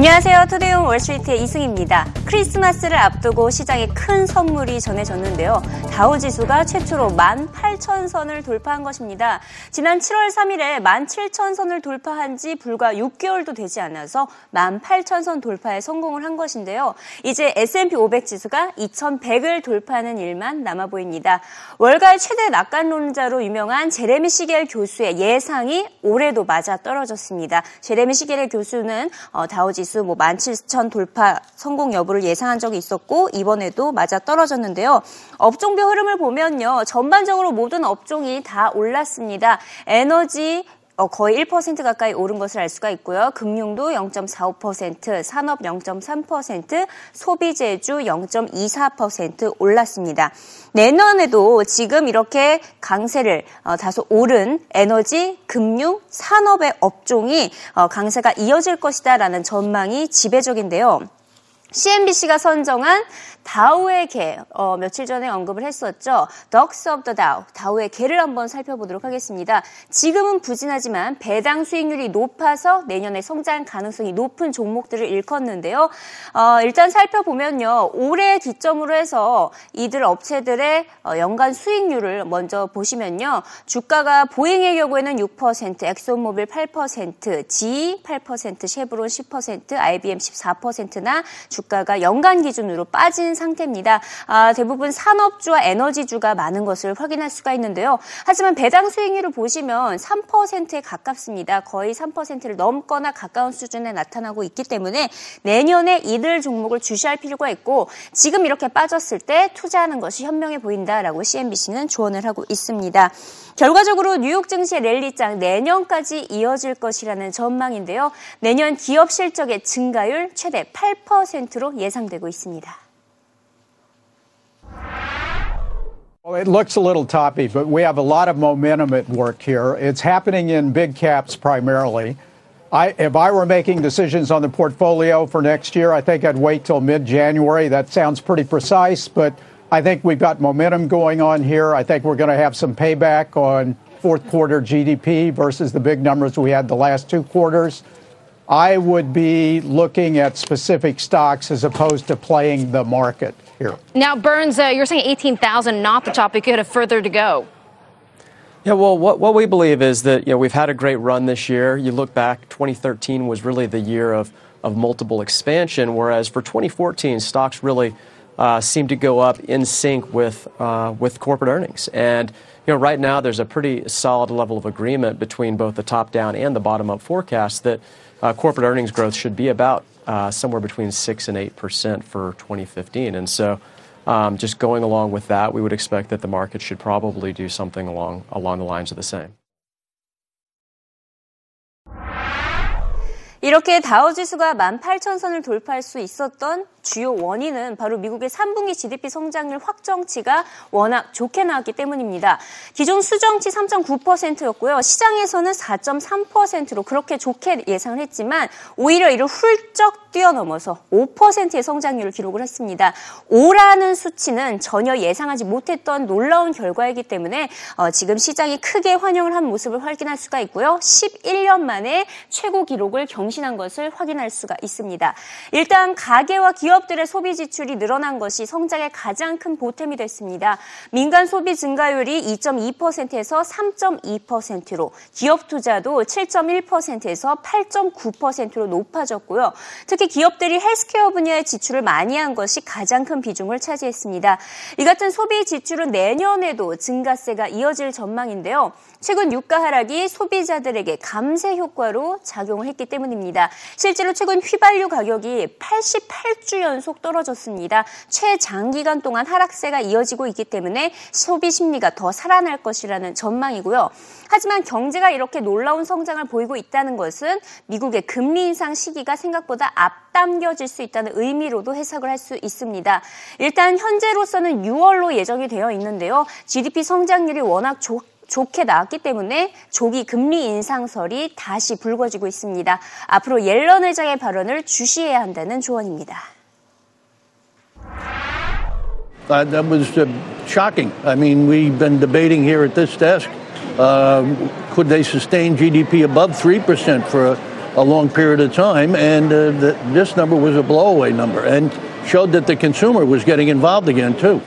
안녕하세요. 투데이온 월스트리트의 이승입니다. 크리스마스를 앞두고 시장에 큰 선물이 전해졌는데요. 다우 지수가 최초로 18,000선을 돌파한 것입니다. 지난 7월 3일에 17,000선을 돌파한 지 불과 6개월도 되지 않아서 18,000선 돌파에 성공을 한 것인데요. 이제 S&P 500 지수가 2,100을 돌파하는 일만 남아 보입니다. 월가의 최대 낙관론자로 유명한 제레미 시겔 교수의 예상이 올해도 맞아 떨어졌습니다. 제레미 시겔 교수는 어, 다우 지수 지수 뭐17,000 돌파 성공 여부를 예상한 적이 있었고 이번에도 맞아 떨어졌는데요. 업종별 흐름을 보면요. 전반적으로 모든 업종이 다 올랐습니다. 에너지, 어, 거의 1% 가까이 오른 것을 알 수가 있고요. 금융도 0.45%, 산업 0.3%, 소비재주 0.24% 올랐습니다. 내년에도 지금 이렇게 강세를 어, 다소 오른 에너지, 금융, 산업의 업종이 어, 강세가 이어질 것이다라는 전망이 지배적인데요. CNBC가 선정한 다우의 개, 어, 며칠 전에 언급을 했었죠. Dogs of the Dow, 다우의 개를 한번 살펴보도록 하겠습니다. 지금은 부진하지만 배당 수익률이 높아서 내년에 성장 가능성이 높은 종목들을 일컫는데요. 어, 일단 살펴보면요. 올해 기점으로 해서 이들 업체들의 어, 연간 수익률을 먼저 보시면요. 주가가 보잉의 경우에는 6%, 엑소모빌 8%, GE 8%, 쉐브론 10%, IBM 14%나 주가가 연간 기준으로 빠진 상태입니다. 아, 대부분 산업주와 에너지주가 많은 것을 확인할 수가 있는데요. 하지만 배당 수익률을 보시면 3%에 가깝습니다. 거의 3%를 넘거나 가까운 수준에 나타나고 있기 때문에 내년에 이들 종목을 주시할 필요가 있고 지금 이렇게 빠졌을 때 투자하는 것이 현명해 보인다라고 CNBC는 조언을 하고 있습니다. 결과적으로 뉴욕 증시의 랠리장 내년까지 이어질 것이라는 전망인데요. 내년 기업 실적의 증가율 최대 8%로 예상되고 있습니다. Well, it looks a little toppy, but we have a lot of momentum at work here. It's happening in big caps primarily. I, if I were making decisions on the portfolio for next year, I think I'd wait till mid January. That sounds pretty precise, but I think we've got momentum going on here. I think we're going to have some payback on fourth quarter GDP versus the big numbers we had the last two quarters. I would be looking at specific stocks as opposed to playing the market here. Now, Burns, uh, you're saying 18,000, not the top. You could have further to go. Yeah, well, what, what we believe is that you know we've had a great run this year. You look back, 2013 was really the year of of multiple expansion, whereas for 2014, stocks really uh, seem to go up in sync with uh, with corporate earnings. And you know, right now there's a pretty solid level of agreement between both the top-down and the bottom-up forecast that uh, corporate earnings growth should be about uh, somewhere between six and eight percent for 2015. And so, um, just going along with that, we would expect that the market should probably do something along along the lines of the same. 이렇게 다우지수가 18,000선을 돌파할 수 있었던 주요 원인은 바로 미국의 3분기 GDP 성장률 확정치가 워낙 좋게 나왔기 때문입니다. 기존 수정치 3.9%였고요. 시장에서는 4.3%로 그렇게 좋게 예상을 했지만 오히려 이를 훌쩍 뛰어넘어서 5%의 성장률을 기록을 했습니다. 5라는 수치는 전혀 예상하지 못했던 놀라운 결과이기 때문에 어, 지금 시장이 크게 환영을 한 모습을 확인할 수가 있고요. 11년 만에 최고 기록을 경신한 것을 확인할 수가 있습니다. 일단 가계와 기업 기업들의 소비 지출이 늘어난 것이 성장의 가장 큰 보탬이 됐습니다. 민간 소비 증가율이 2.2%에서 3.2%로 기업 투자도 7.1%에서 8.9%로 높아졌고요. 특히 기업들이 헬스케어 분야의 지출을 많이 한 것이 가장 큰 비중을 차지했습니다. 이 같은 소비 지출은 내년에도 증가세가 이어질 전망인데요. 최근 유가 하락이 소비자들에게 감세 효과로 작용을 했기 때문입니다. 실제로 최근 휘발유 가격이 88주 연속 떨어졌습니다. 최장기간 동안 하락세가 이어지고 있기 때문에 소비 심리가 더 살아날 것이라는 전망이고요. 하지만 경제가 이렇게 놀라운 성장을 보이고 있다는 것은 미국의 금리 인상 시기가 생각보다 앞당겨질 수 있다는 의미로도 해석을 할 수 있습니다. 일단 현재로서는 6월로 예정이 되어 있는데요. GDP 성장률이 워낙 좋 좋게 나왔기 때문에 조기 금리 인상설이 다시 불거지고 있습니다. 앞으로 옐런 의장의 발언을 주시해야 한다는 조언입니다. Uh, that was uh, shocking. I mean, we've been debating here at this desk. Uh, could they sustain GDP above 3% for a, a long period of time, and uh, the, this number was a blowaway number and showed that the consumer was getting involved again, too.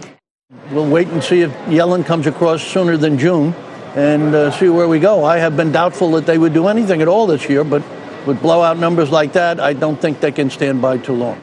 We'll wait and see if Yellen comes across sooner than June and uh, see where we go. I have been doubtful that they would do anything at all this year, but with blowout numbers like that, I don't think they can stand by too long.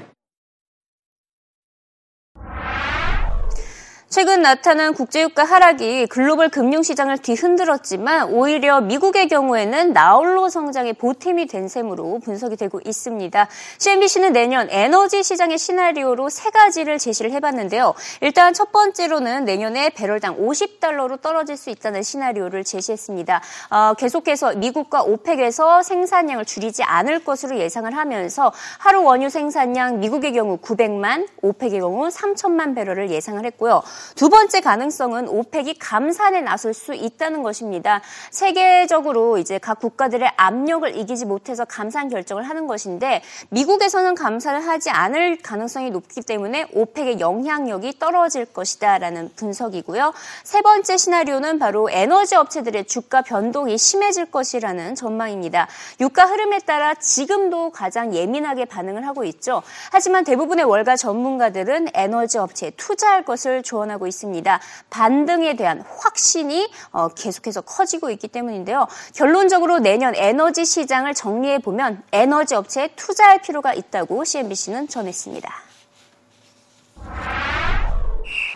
최근 나타난 국제유가 하락이 글로벌 금융시장을 뒤흔들었지만 오히려 미국의 경우에는 나홀로 성장의 보탬이 된 셈으로 분석이 되고 있습니다. CNBC는 내년 에너지 시장의 시나리오로 세 가지를 제시를 해봤는데요. 일단 첫 번째로는 내년에 배럴당 50달러로 떨어질 수 있다는 시나리오를 제시했습니다. 어, 계속해서 미국과 오펙에서 생산량을 줄이지 않을 것으로 예상을 하면서 하루 원유 생산량 미국의 경우 900만, 오펙의 경우 3천만 배럴을 예상을 했고요. 두 번째 가능성은 오펙이 감산에 나설 수 있다는 것입니다. 세계적으로 이제 각 국가들의 압력을 이기지 못해서 감산 결정을 하는 것인데 미국에서는 감산을 하지 않을 가능성이 높기 때문에 오펙의 영향력이 떨어질 것이다라는 분석이고요. 세 번째 시나리오는 바로 에너지 업체들의 주가 변동이 심해질 것이라는 전망입니다. 유가 흐름에 따라 지금도 가장 예민하게 반응을 하고 있죠. 하지만 대부분의 월가 전문가들은 에너지 업체에 투자할 것을 조언 나타나고 있습니다. 반등에 대한 확신이 어, 계속해서 커지고 있기 때문인데요. 결론적으로 내년 에너지 시장을 정리해 보면 에너지 업체에 투자할 필요가 있다고 CNBC는 전했습니다.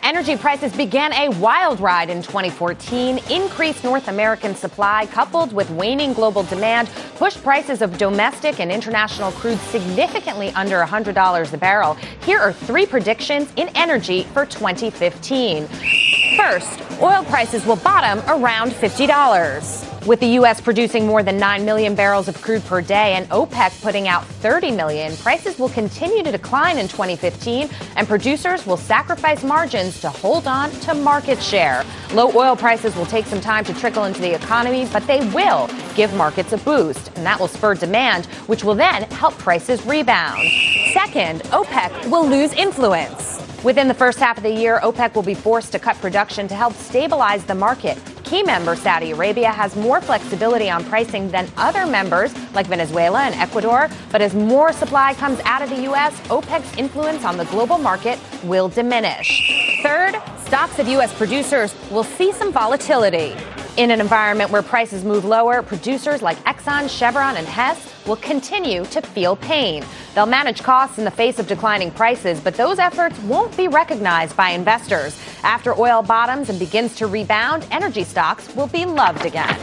Energy prices began a wild ride in 2014. Increased North American supply coupled with waning global demand pushed prices of domestic and international crude significantly under $100 a barrel. Here are three predictions in energy for 2015. First, oil prices will bottom around $50. With the U.S. producing more than 9 million barrels of crude per day and OPEC putting out 30 million, prices will continue to decline in 2015 and producers will sacrifice margins to hold on to market share. Low oil prices will take some time to trickle into the economy, but they will give markets a boost, and that will spur demand, which will then help prices rebound. Second, OPEC will lose influence. Within the first half of the year, OPEC will be forced to cut production to help stabilize the market. Key member Saudi Arabia has more flexibility on pricing than other members like Venezuela and Ecuador. But as more supply comes out of the U.S., OPEC's influence on the global market will diminish. Third, stocks of U.S. producers will see some volatility. In an environment where prices move lower, producers like Exxon, Chevron, and Hess will continue to feel pain. They'll manage costs in the face of declining prices, but those efforts won't be recognized by investors. After oil bottoms and begins to rebound, energy stocks will be loved again.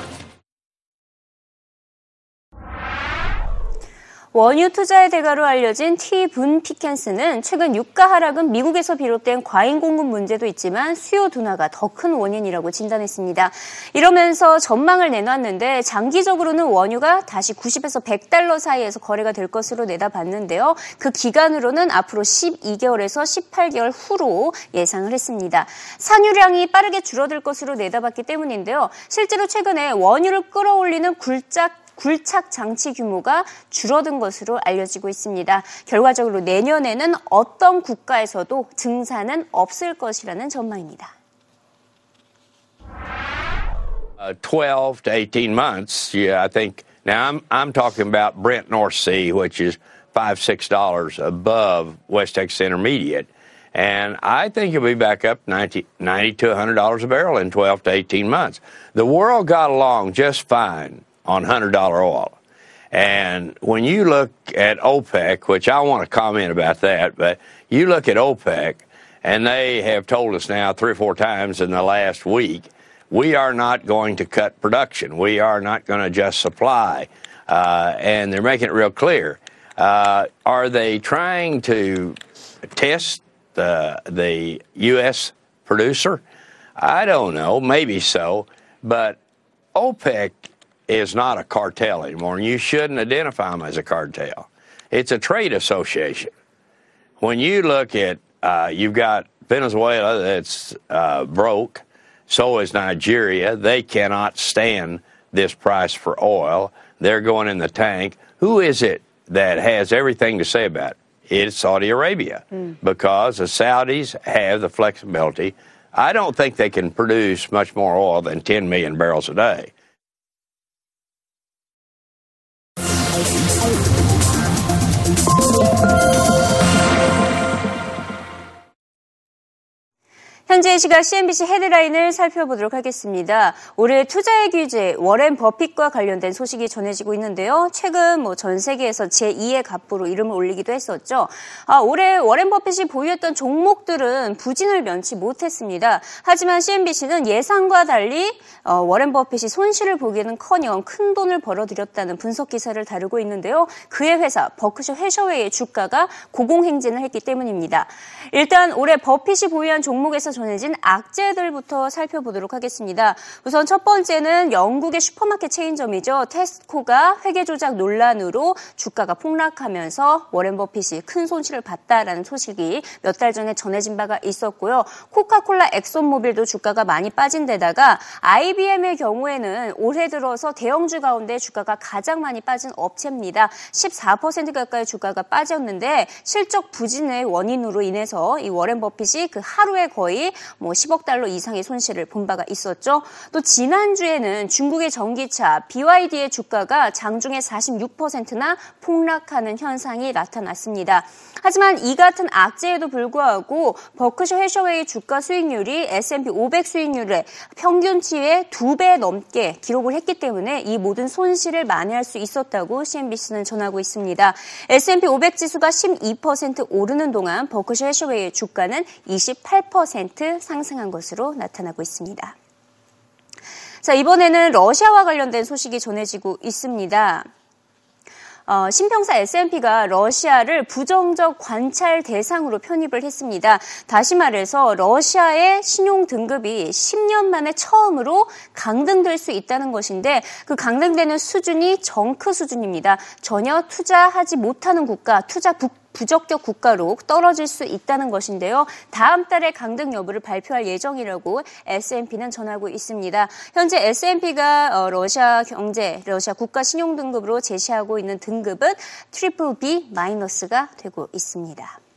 원유 투자의 대가로 알려진 티분 피켄스는 최근 유가 하락은 미국에서 비롯된 과잉 공급 문제도 있지만 수요 둔화가 더 큰 원인이라고 진단했습니다. 이러면서 전망을 내놨는데 장기적으로는 원유가 다시 90에서 100달러 사이에서 거래가 될 것으로 내다봤는데요. 그 기간으로는 앞으로 12개월에서 18개월 후로 예상을 했습니다. 산유량이 빠르게 줄어들 것으로 내다봤기 때문인데요. 실제로 최근에 원유를 끌어올리는 굴착 굴착 장치 규모가 줄어든 것으로 알려지고 있습니다. 결과적으로 내년에는 어떤 국가에서도 증산은 없을 것이라는 전망입니다. Uh, 12 to 18 months, yeah, I think. Now I'm I'm talking about Brent North Sea, which is five six dollars above West Texas Intermediate, and I think it'll be back up 90, 90 to 100 dollars a barrel in 12 to 18 months. The world got along just fine on $100 oil. And when you look at OPEC, which I want to comment about that, but you look at OPEC, and they have told us now three or four times in the last week, we are not going to cut production. We are not going to adjust supply. Uh, and they're making it real clear. Uh, are they trying to test the, the U.S. producer? I don't know. Maybe so. But OPEC is not a cartel anymore, and you shouldn't identify them as a cartel. It's a trade association. When you look at, uh, you've got Venezuela that's uh, broke, so is Nigeria. They cannot stand this price for oil. They're going in the tank. Who is it that has everything to say about it? It's Saudi Arabia mm. because the Saudis have the flexibility. I don't think they can produce much more oil than 10 million barrels a day. 현재 시각 CNBC 헤드라인을 살펴보도록 하겠습니다. 올해 투자의 규제 워렌 버핏과 관련된 소식이 전해지고 있는데요. 최근 뭐 전 세계에서 제2의 갑부로 이름을 올리기도 했었죠. 아, 올해 워렌 버핏이 보유했던 종목들은 부진을 면치 못했습니다. 하지만 CNBC는 예상과 달리 어, 워렌 버핏이 손실을 보기에는커녕 큰 돈을 벌어들였다는 분석 기사를 다루고 있는데요. 그의 회사 버크셔 해셔웨이의 주가가 고공행진을 했기 때문입니다. 일단 올해 버핏이 보유한 종목에서 전해진 악재들부터 살펴보도록 하겠습니다. 우선 첫 번째는 영국의 슈퍼마켓 체인점이죠. 테스코가 회계 조작 논란으로 주가가 폭락하면서 워렌 버핏이 큰 손실을 봤다라는 소식이 몇 달 전에 전해진 바가 있었고요. 코카콜라 엑손모빌도 주가가 많이 빠진 데다가 IBM의 경우에는 올해 들어서 대형주 가운데 주가가 가장 많이 빠진 업체입니다. 14% 가까이 주가가 빠졌는데 실적 부진의 원인으로 인해서 이 워렌 버핏이 그 하루에 거의 뭐 10억 달러 이상의 손실을 본 바가 있었죠. 또 지난주에는 중국의 전기차 BYD의 주가가 장중에 46%나 폭락하는 현상이 나타났습니다. 하지만 이 같은 악재에도 불구하고 버크셔 해셔웨이 주가 수익률이 S&P 500 수익률의 평균치의 두 배 넘게 기록을 했기 때문에 이 모든 손실을 만회할 수 있었다고 CNBC는 전하고 있습니다. S&P 500 지수가 12% 오르는 동안 버크셔 해셔웨이의 주가는 28% 상승한 것으로 나타나고 있습니다. 자, 이번에는 러시아와 관련된 소식이 전해지고 있습니다. 어, 신평사 S&P가 러시아를 부정적 관찰 대상으로 편입을 했습니다. 다시 말해서 러시아의 신용 등급이 10년 만에 처음으로 강등될 수 있다는 것인데 그 강등되는 수준이 정크 수준입니다. 전혀 투자하지 못하는 국가, 투자 북 부적격 국가로 떨어질 수 있다는 것인데요. 다음 달에 강등 여부를 발표할 예정이라고 S&P는 전하고 있습니다. 현재 S&P가 어, 러시아 경제, 러시아 국가 신용 등급으로 제시하고 있는 등급은 트리플 B 마이너스가 되고 있습니다.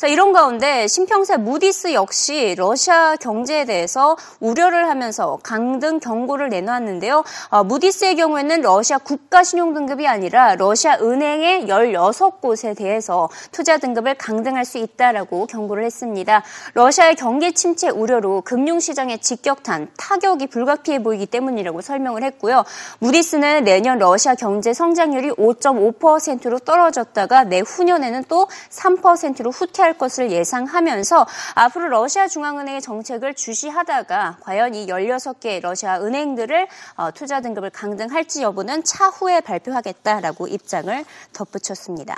자, 이런 가운데 신평사 무디스 역시 러시아 경제에 대해서 우려를 하면서 강등 경고를 내놓았는데요. 어, 무디스의 경우에는 러시아 국가 신용 등급이 아니라 러시아 은행의 16곳에 대해서 투자 등급을 강등할 수 있다라고 경고를 했습니다. 러시아의 경기 침체 우려로 금융 시장의 직격탄, 타격이 불가피해 보이기 때문이라고 설명을 했고요. 무디스는 내년 러시아 경제 성장률이 5.5%로 떨어졌다가 내후년에는 또 3%로 후퇴할 할 것을 예상하면서 앞으로 러시아 중앙은행의 정책을 주시하다가 과연 이 16개 러시아 은행들을 어, 투자 등급을 강등할지 여부는 차후에 발표하겠다라고 입장을 덧붙였습니다.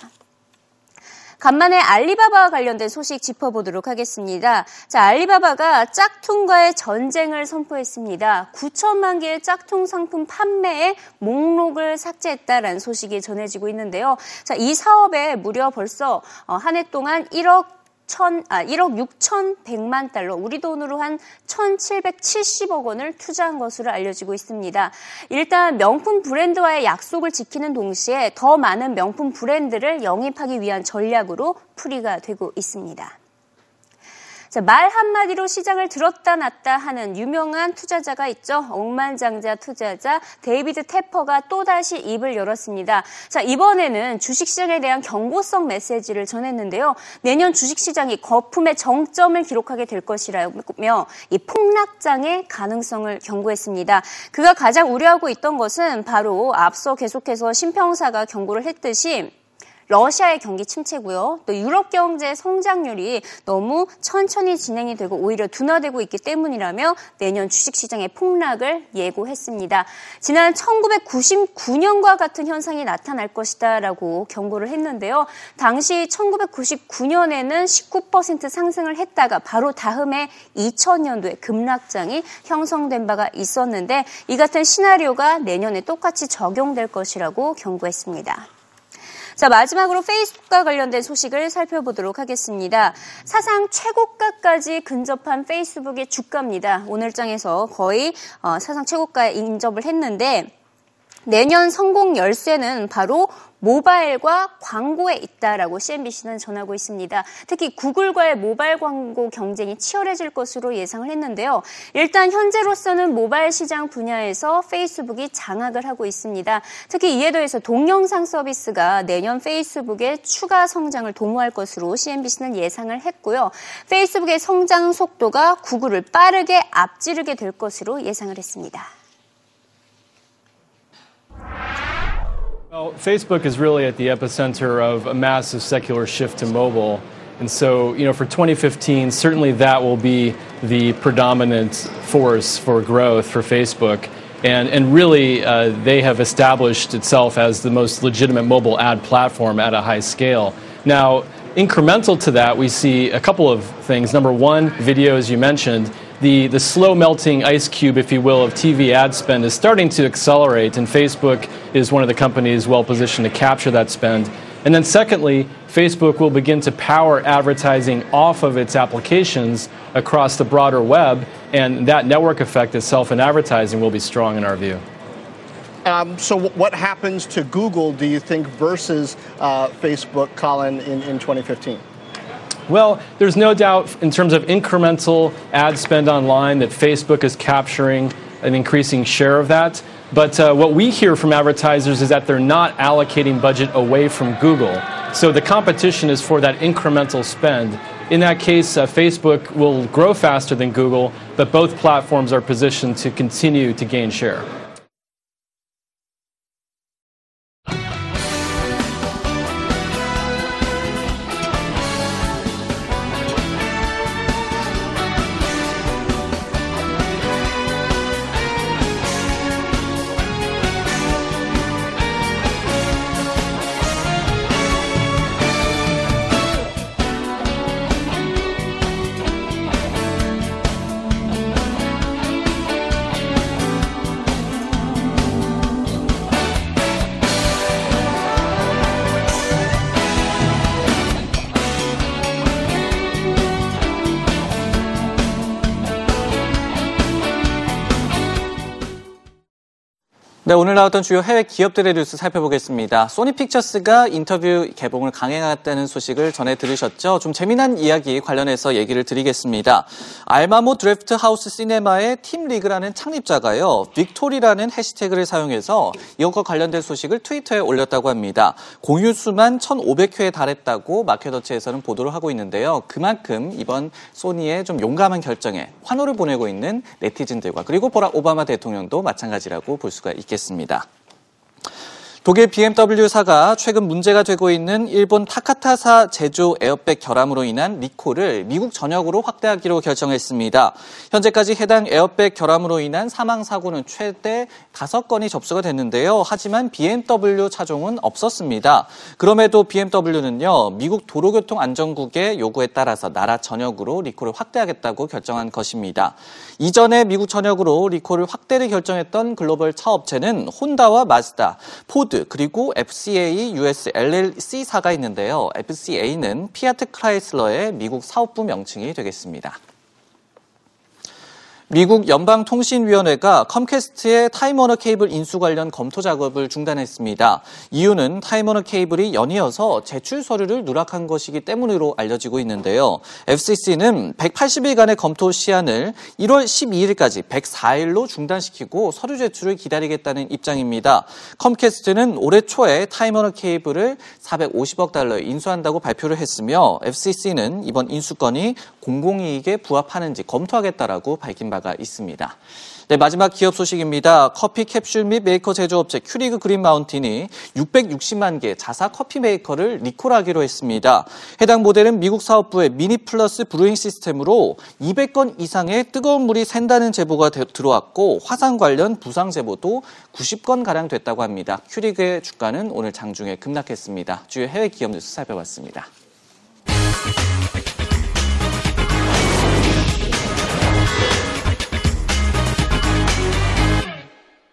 간만에 알리바바와 관련된 소식 짚어보도록 하겠습니다. 자, 알리바바가 짝퉁과의 전쟁을 선포했습니다. 9천만 개의 짝퉁 상품 판매에 목록을 삭제했다라는 소식이 전해지고 있는데요. 자, 이 사업에 무려 벌써 어, 한해 동안 1억 1 아, 1억 6,100만 달러, 우리 돈으로 한 1,770억 원을 투자한 것으로 알려지고 있습니다. 일단 명품 브랜드와의 약속을 지키는 동시에 더 많은 명품 브랜드를 영입하기 위한 전략으로 풀이가 되고 있습니다. 자, 말 한마디로 시장을 들었다 놨다 하는 유명한 투자자가 있죠. 억만장자 투자자 데이비드 테퍼가 또다시 입을 열었습니다. 자, 이번에는 주식시장에 대한 경고성 메시지를 전했는데요. 내년 주식시장이 거품의 정점을 기록하게 될 것이라며 이 폭락장의 가능성을 경고했습니다. 그가 가장 우려하고 있던 것은 바로 앞서 계속해서 신평사가 경고를 했듯이 러시아의 경기 침체고요. 또 유럽 경제 성장률이 너무 천천히 진행이 되고 오히려 둔화되고 있기 때문이라며 내년 주식시장의 폭락을 예고했습니다. 지난 1999년과 같은 현상이 나타날 것이다라고 경고를 했는데요. 당시 1999년에는 19% 상승을 했다가 바로 다음해 2000년도에 급락장이 형성된 바가 있었는데 이 같은 시나리오가 내년에 똑같이 적용될 것이라고 경고했습니다. 자, 마지막으로 페이스북과 관련된 소식을 살펴보도록 하겠습니다. 사상 최고가까지 근접한 페이스북의 주가입니다. 오늘장에서 거의 어, 사상 최고가에 인접을 했는데 내년 성공 열쇠는 바로 모바일과 광고에 있다라고 CNBC는 전하고 있습니다. 특히 구글과의 모바일 광고 경쟁이 치열해질 것으로 예상을 했는데요. 일단 현재로서는 모바일 시장 분야에서 페이스북이 장악을 하고 있습니다. 특히 이에 더해서 동영상 서비스가 내년 페이스북의 추가 성장을 도모할 것으로 CNBC는 예상을 했고요. 페이스북의 성장 속도가 구글을 빠르게 앞지르게 될 것으로 예상을 했습니다. Facebook is really at the epicenter of a massive secular shift to mobile. And so, you know, for 2015, certainly that will be the predominant force for growth for Facebook. And, and really, uh, they have established itself as the most legitimate mobile ad platform at a high scale. Now, incremental to that, we see a couple of things. Number one, video, as you mentioned the, the slow melting ice cube, if you will, of TV ad spend is starting to accelerate, and Facebook is one of the companies well positioned to capture that spend. And then, secondly, Facebook will begin to power advertising off of its applications across the broader web, and that network effect itself in advertising will be strong in our view. Um, so, what happens to Google, do you think, versus uh, Facebook, Colin, in, in 2015? Well, there's no doubt in terms of incremental ad spend online that Facebook is capturing an increasing share of that. But uh, what we hear from advertisers is that they're not allocating budget away from Google. So the competition is for that incremental spend. In that case, uh, Facebook will grow faster than Google, but both platforms are positioned to continue to gain share. 네, 오늘 나왔던 주요 해외 기업들의 뉴스 살펴보겠습니다. 소니 픽처스가 인터뷰 개봉을 강행했다는 소식을 전해 들으셨죠? 좀 재미난 이야기 관련해서 얘기를 드리겠습니다. 알라모 드래프트하우스 시네마의 팀 리그라는 창립자가요, Victory라는 해시태그를 사용해서 이것과 관련된 소식을 트위터에 올렸다고 합니다. 공유 수만 1,500회에 달했다고 마켓워치에서는 보도를 하고 있는데요. 그만큼 이번 소니의 좀 용감한 결정에 환호를 보내고 있는 네티즌들과 그리고 버락 오바마 대통령도 마찬가지라고 볼 수가 있겠습니다. 있겠습니다. 독일 BMW사가 최근 문제가 되고 있는 일본 타카타사 제조 에어백 결함으로 인한 리콜을 미국 전역으로 확대하기로 결정했습니다. 현재까지 해당 에어백 결함으로 인한 사망 사고는 최대 5건이 접수가 됐는데요. 하지만 BMW 차종은 없었습니다. 그럼에도 BMW는요. 미국 도로교통안전국의 요구에 따라서 나라 전역으로 리콜을 확대하겠다고 결정한 것입니다. 이전에 미국 전역으로 리콜을 확대를 결정했던 글로벌 차업체는 혼다와 마즈다, 포드 포드 그리고 FCA US LLC사가 있는데요. FCA는 피아트 크라이슬러의 미국 사업부 명칭이 되겠습니다. 미국 연방통신위원회가 컴캐스트의 타임워너 케이블 인수 관련 검토 작업을 중단했습니다. 이유는 타임워너 케이블이 연이어서 제출 서류를 누락한 것이기 때문으로 알려지고 있는데요. FCC는 180일간의 검토 시한을 1월 12일까지 104일로 중단시키고 서류 제출을 기다리겠다는 입장입니다. 컴캐스트는 올해 초에 타임워너 케이블을 450억 달러에 인수한다고 발표를 했으며 FCC는 이번 인수건이 공공이익에 부합하는지 검토하겠다라고 밝힌 바가 바가 있습니다. 네, 마지막 기업 소식입니다. 커피 캡슐 및 메이커 제조업체 큐리그 그린 마운틴이 660만 개 자사 커피 메이커를 리콜하기로 했습니다. 해당 모델은 미국 사업부의 미니 플러스 브루잉 시스템으로 200건 이상의 뜨거운 물이 샌다는 제보가 들어왔고 화상 관련 부상 제보도 90건 가량 됐다고 합니다. 큐리그의 주가는 오늘 장중에 급락했습니다. 주요 해외 기업 뉴스 살펴봤습니다.